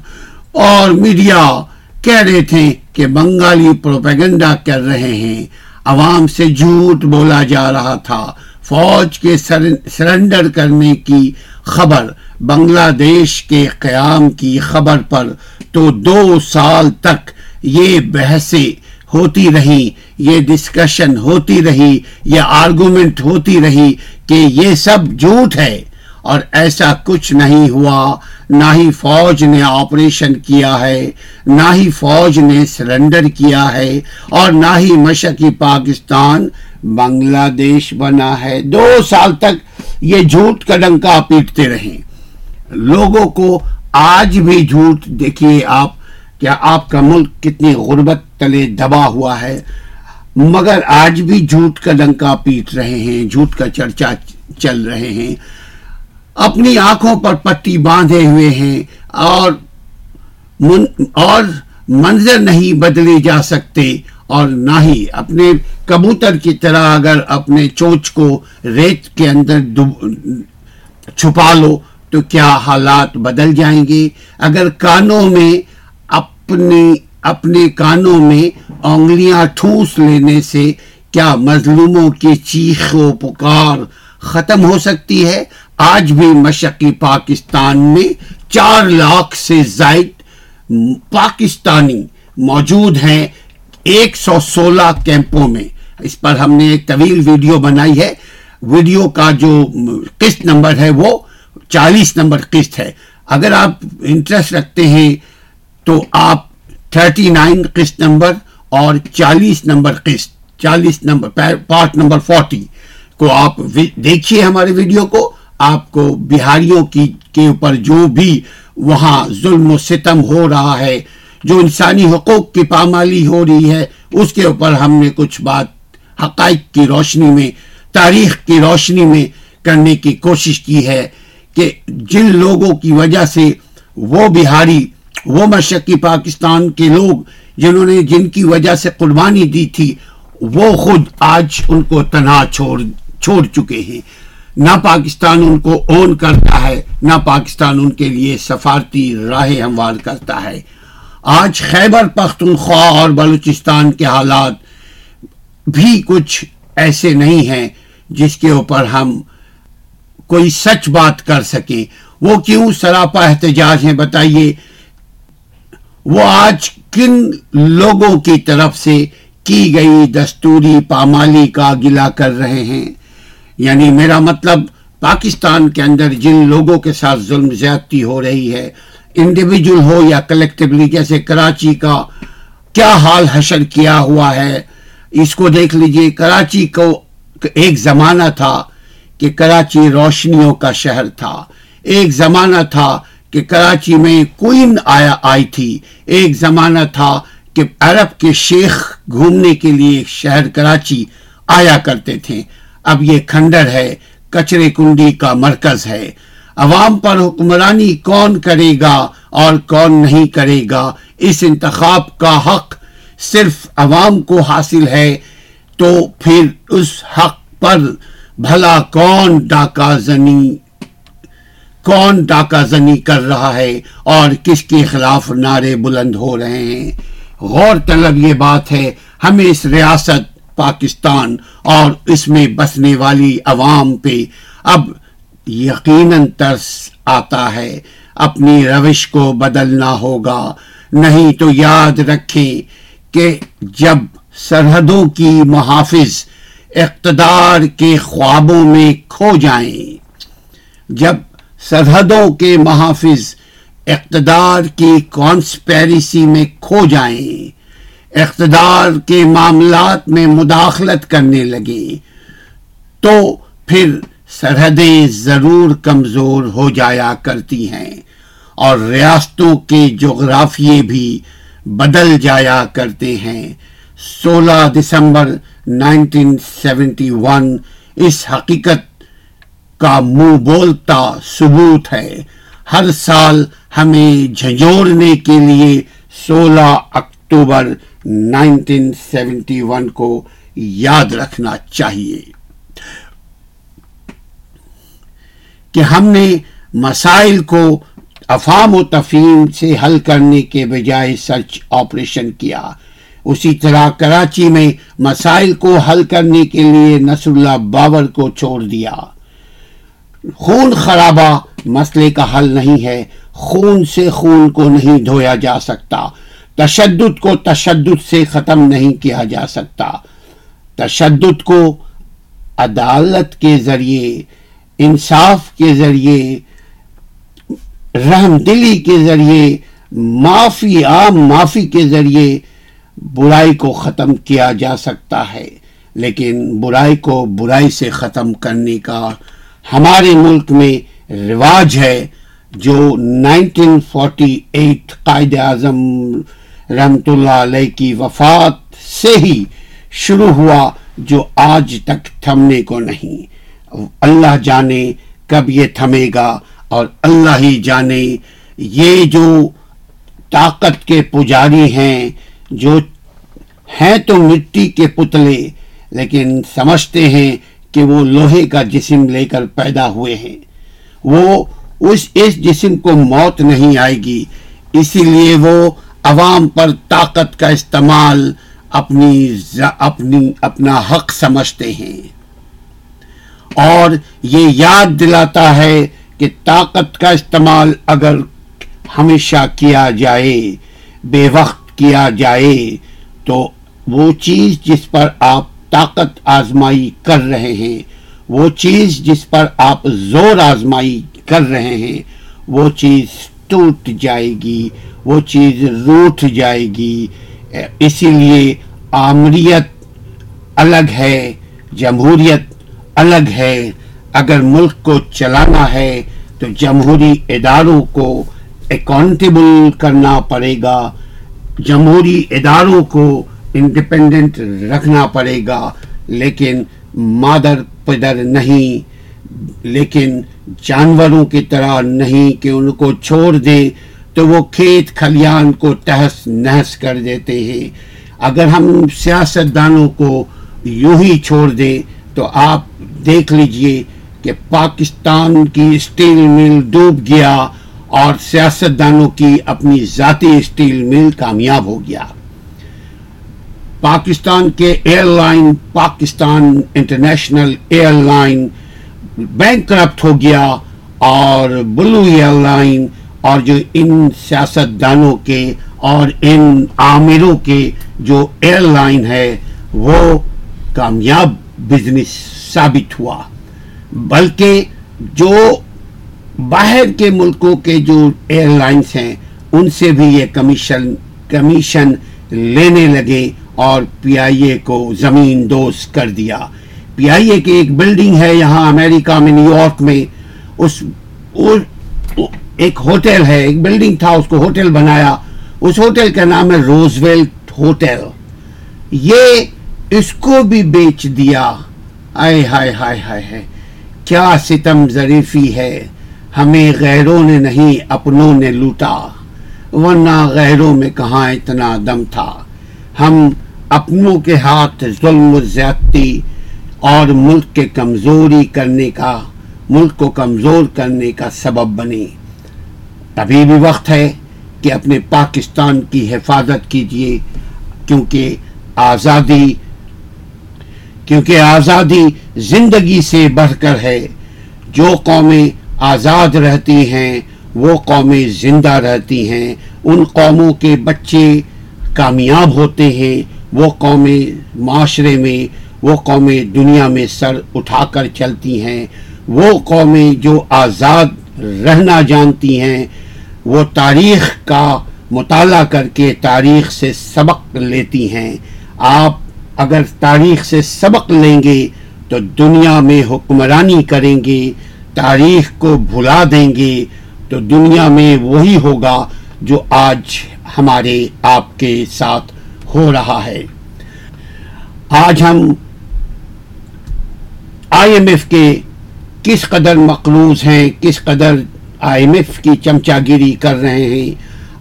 [SPEAKER 1] اور میڈیا کہہ رہے تھے کہ بنگالی پروپیگنڈا کر رہے ہیں۔ عوام سے جھوٹ بولا جا رہا تھا۔ فوج کے سرنڈر کرنے کی خبر، بنگلہ دیش کے قیام کی خبر پر تو دو سال تک یہ بحثیں ہوتی رہی یہ ڈسکشن ہوتی رہی، یہ آرگومنٹ ہوتی رہی کہ یہ سب جھوٹ ہے۔ اور ایسا کچھ نہیں ہوا۔ نہ ہی فوج نے آپریشن کیا ہے، نہ ہی فوج نے سرنڈر کیا ہے، اور نہ ہی مشقی پاکستان بنگلہ دیش بنا ہے۔ دو سال تک یہ جھوٹ کا ڈنکا پیٹتے رہے۔ لوگوں کو آج بھی جھوٹ دیکھیے آپ، کیا آپ کا ملک کتنی غربت تلے دبا ہوا ہے؟ مگر آج بھی جھوٹ کا ڈنکا پیٹ رہے ہیں، جھوٹ کا چرچا چل رہے ہیں۔ اپنی آنکھوں پر پٹی باندھے ہوئے ہیں اور اور منظر نہیں بدلے جا سکتے اور نہ ہی اپنے کبوتر کی طرح اگر اپنے چونچ کو ریت کے اندر چھپا لو تو کیا حالات بدل جائیں گے؟ اگر کانوں میں اپنی اپنے کانوں میں انگلیاں ٹھوس لینے سے کیا مظلوموں کی چیخ و پکار ختم ہو سکتی ہے؟ آج بھی مشقی پاکستان میں چار لاکھ سے زائد پاکستانی موجود ہیں ایک سو سولہ کیمپوں میں۔ اس پر ہم نے ایک طویل ویڈیو بنائی ہے۔ ویڈیو کا جو قسط نمبر ہے وہ چالیس نمبر قسط ہے۔ اگر آپ انٹرسٹ رکھتے ہیں تو آپ تھرٹی نائن قسط نمبر اور چالیس نمبر قسط، چالیس نمبر پارٹ نمبر فورٹی کو آپ دیکھیے ہمارے ویڈیو کو۔ آپ کو بہاریوں کی کے اوپر جو بھی وہاں ظلم و ستم ہو رہا ہے، جو انسانی حقوق کی پامالی ہو رہی ہے، اس کے اوپر ہم نے کچھ بات حقائق کی روشنی میں، تاریخ کی روشنی میں کرنے کی کوشش کی ہے کہ جن لوگوں کی وجہ سے وہ بہاری، وہ مشرقی پاکستان کے لوگ جنہوں نے جن کی وجہ سے قربانی دی تھی، وہ خود آج ان کو تنہا چھوڑ چھوڑ چکے ہیں۔ نہ پاکستان ان کو اون کرتا ہے، نہ پاکستان ان کے لیے سفارتی راہ ہموار کرتا ہے۔ آج خیبر پختونخوا اور بلوچستان کے حالات بھی کچھ ایسے نہیں ہیں جس کے اوپر ہم کوئی سچ بات کر سکیں۔ وہ کیوں سراپا احتجاج ہیں بتائیے؟ وہ آج کن لوگوں کی طرف سے کی گئی دستوری پامالی کا گلا کر رہے ہیں؟ یعنی میرا مطلب پاکستان کے اندر جن لوگوں کے ساتھ ظلم زیادتی ہو رہی ہے انڈیویجول ہو یا کلیکٹیولی جیسے کراچی کا کیا حال حشر کیا ہوا ہے، اس کو دیکھ لیجیے، کراچی کو ایک زمانہ تھا کہ کراچی روشنیوں کا شہر تھا۔ ایک زمانہ تھا کہ کراچی میں کوئن آیا، آئی تھی۔ ایک زمانہ تھا کہ عرب کے شیخ گھومنے کے لیے شہر کراچی آیا کرتے تھے۔ اب یہ کھنڈر ہے، کچرے کنڈی کا مرکز ہے۔ عوام پر حکمرانی کون کرے گا اور کون نہیں کرے گا؟ اس انتخاب کا حق صرف عوام کو حاصل ہے، تو پھر اس حق پر بھلا کون ڈاکہ زنی، کون ڈاکہ زنی کر رہا ہے اور کس کے خلاف نعرے بلند ہو رہے ہیں؟ غور طلب یہ بات ہے، ہمیں اس ریاست پاکستان اور اس میں بسنے والی عوام پہ اب یقیناً ترس آتا ہے۔ اپنی روش کو بدلنا ہوگا۔ نہیں تو یاد رکھیں کہ جب سرحدوں کی محافظ اقتدار کے خوابوں میں کھو جائیں، جب سرحدوں کے محافظ اقتدار کی کانسپیریسی میں کھو جائیں اقتدار کے معاملات میں مداخلت کرنے لگے تو پھر سرحدیں ضرور کمزور ہو جایا کرتی ہیں اور ریاستوں کے جغرافیے بھی بدل جایا کرتے ہیں۔ سولہ دسمبر نائنٹین سیونٹی ون اس حقیقت کا منہ بولتا ثبوت ہے۔ ہر سال ہمیں جھجوڑنے کے لیے سولہ اکتوبر اکتوبر نائنٹین سیونٹی ون کو یاد رکھنا چاہیے کہ ہم نے مسائل کو افام و تفہیم سے حل کرنے کے بجائے سرچ آپریشن کیا۔ اسی طرح کراچی میں مسائل کو حل کرنے کے لیے نصر اللہ بابر کو چھوڑ دیا۔ خون خرابہ مسئلے کا حل نہیں ہے، خون سے خون کو نہیں دھویا جا سکتا۔ تشدد کو تشدد سے ختم نہیں کیا جا سکتا۔ تشدد کو عدالت کے ذریعے، انصاف کے ذریعے، رحم دلی کے ذریعے، معافی عام معافی کے ذریعے برائی کو ختم کیا جا سکتا ہے۔ لیکن برائی کو برائی سے ختم کرنے کا ہمارے ملک میں رواج ہے، جو nineteen forty eight Quaid Azam رحمت اللہ علیہ کی وفات سے ہی شروع ہوا جو آج تک تھمنے کو نہیں۔ اللہ جانے کب یہ تھمے گا اور اللہ ہی جانے۔ یہ جو طاقت کے پجاری ہیں، جو ہیں تو مٹی کے پتلے، لیکن سمجھتے ہیں کہ وہ لوہے کا جسم لے کر پیدا ہوئے ہیں۔ وہ اس اس جسم کو موت نہیں آئے گی، اسی لیے وہ عوام پر طاقت کا استعمال اپنی اپنی اپنا حق سمجھتے ہیں۔ اور یہ یاد دلاتا ہے کہ طاقت کا استعمال اگر ہمیشہ کیا جائے، بے وقت کیا جائے، تو وہ چیز جس پر آپ طاقت آزمائی کر رہے ہیں، وہ چیز جس پر آپ زور آزمائی کر رہے ہیں، وہ چیز ٹوٹ جائے گی۔ وہ چیز روٹ جائے گی۔ اسی لیے آمریت الگ ہے، جمہوریت الگ ہے۔ اگر ملک کو چلانا ہے تو جمہوری اداروں کو اکاؤنٹیبل کرنا پڑے گا۔ جمہوری اداروں کو انڈیپینڈنٹ رکھنا پڑے گا۔ لیکن مادر پدر نہیں، لیکن جانوروں کی طرح نہیں کہ ان کو چھوڑ دے۔ تو وہ کھیت کھلیان کو تہس نہس کر دیتے ہیں۔ اگر ہم سیاست دانوں کو یوں ہی چھوڑ دیں تو آپ دیکھ لیجیے کہ پاکستان کی اسٹیل مل ڈوب گیا اور سیاست دانوں کی اپنی ذاتی اسٹیل مل کامیاب ہو گیا۔ پاکستان کے airline Pakistan international airline bank corrupt ہو گیا اور بلو ایئر لائن اور جو ان سیاست دانوں کے اور ان عامروں کے جو ایئر لائن ہے، وہ کامیاب بزنس ثابت ہوا۔ بلکہ جو باہر کے ملکوں کے جو ایئر لائنس ہیں، ان سے بھی یہ کمیشن کمیشن لینے لگے اور پی آئی اے کو زمین دوز کر دیا۔ پی آئی اے کی ایک بلڈنگ ہے یہاں امریکہ میں، نیو یارک میں۔ اس ایک ہوٹل ہے، ایک بلڈنگ تھا، اس کو ہوٹل بنایا۔ اس ہوٹل کا نام ہے روزویل ہوٹل یہ اس کو بھی بیچ دیا۔ آئے ہائے ہائے ہائے ہائے۔ کیا ستم ظریفی ہے۔ ہمیں غیروں نے نہیں، اپنوں نے لوٹا۔ ورنہ غیروں میں کہاں اتنا دم تھا۔ ہم اپنوں کے ہاتھ ظلم و زیادتی اور ملک کے کمزوری کرنے کا، ملک کو کمزور کرنے کا سبب بنے ابھی بھی وقت ہے کہ اپنے پاکستان کی حفاظت کیجیے کیونکہ آزادی کیونکہ آزادی زندگی سے بڑھ کر ہے۔ جو قومیں آزاد رہتی ہیں، وہ قومیں زندہ رہتی ہیں۔ ان قوموں کے بچے کامیاب ہوتے ہیں۔ وہ قومیں معاشرے میں، وہ قومیں دنیا میں سر اٹھا کر چلتی ہیں۔ وہ قومیں جو آزاد رہنا جانتی ہیں وہ تاریخ کا مطالعہ کر کے تاریخ سے سبق لیتی ہیں۔ آپ اگر تاریخ سے سبق لیں گے تو دنیا میں حکمرانی کریں گے، تاریخ کو بھلا دیں گے، تو دنیا میں وہی ہوگا جو آج ہمارے آپ کے ساتھ ہو رہا ہے۔ آج ہم آئی ایم ایف کے کس قدر مقروض ہیں، کس قدر آئی ایم ایف کی چمچا گیری کر رہے ہیں۔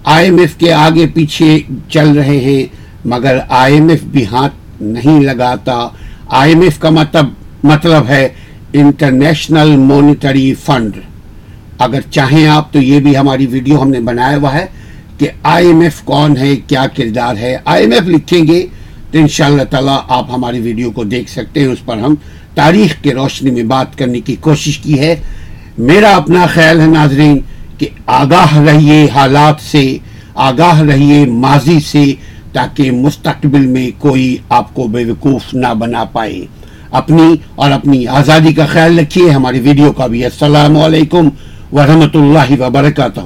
[SPEAKER 1] آئی ایم ایف کے آگے پیچھے چل رہے ہیں، مگر آئی ایم ایف بھی ہاتھ نہیں لگاتا۔ آئی ایم ایف کا مطلب مطلب ہے انٹرنیشنل مونیٹری فنڈ۔ اگر چاہیں آپ تو یہ بھی ہماری ویڈیو ہم نے بنایا ہوا ہے کہ آئی ایم ایف کون ہے، کیا کردار ہے۔ آئی ایم ایف لکھیں گے تو ان شاء اللہ تعالیٰ آپ ہماری ویڈیو کو دیکھ سکتے ہیں۔ اس پر ہم تاریخ کے روشنی میں بات کرنے کی کوشش کی ہے۔ میرا اپنا خیال ہے ناظرین کہ آگاہ رہیے حالات سے، آگاہ رہیے ماضی سے تاکہ مستقبل میں کوئی آپ کو بے وقوف نہ بنا پائے۔ اپنی اور اپنی آزادی کا خیال رکھیے۔ ہماری ویڈیو کا بھی السلام علیکم ورحمۃ اللہ وبرکاتہ۔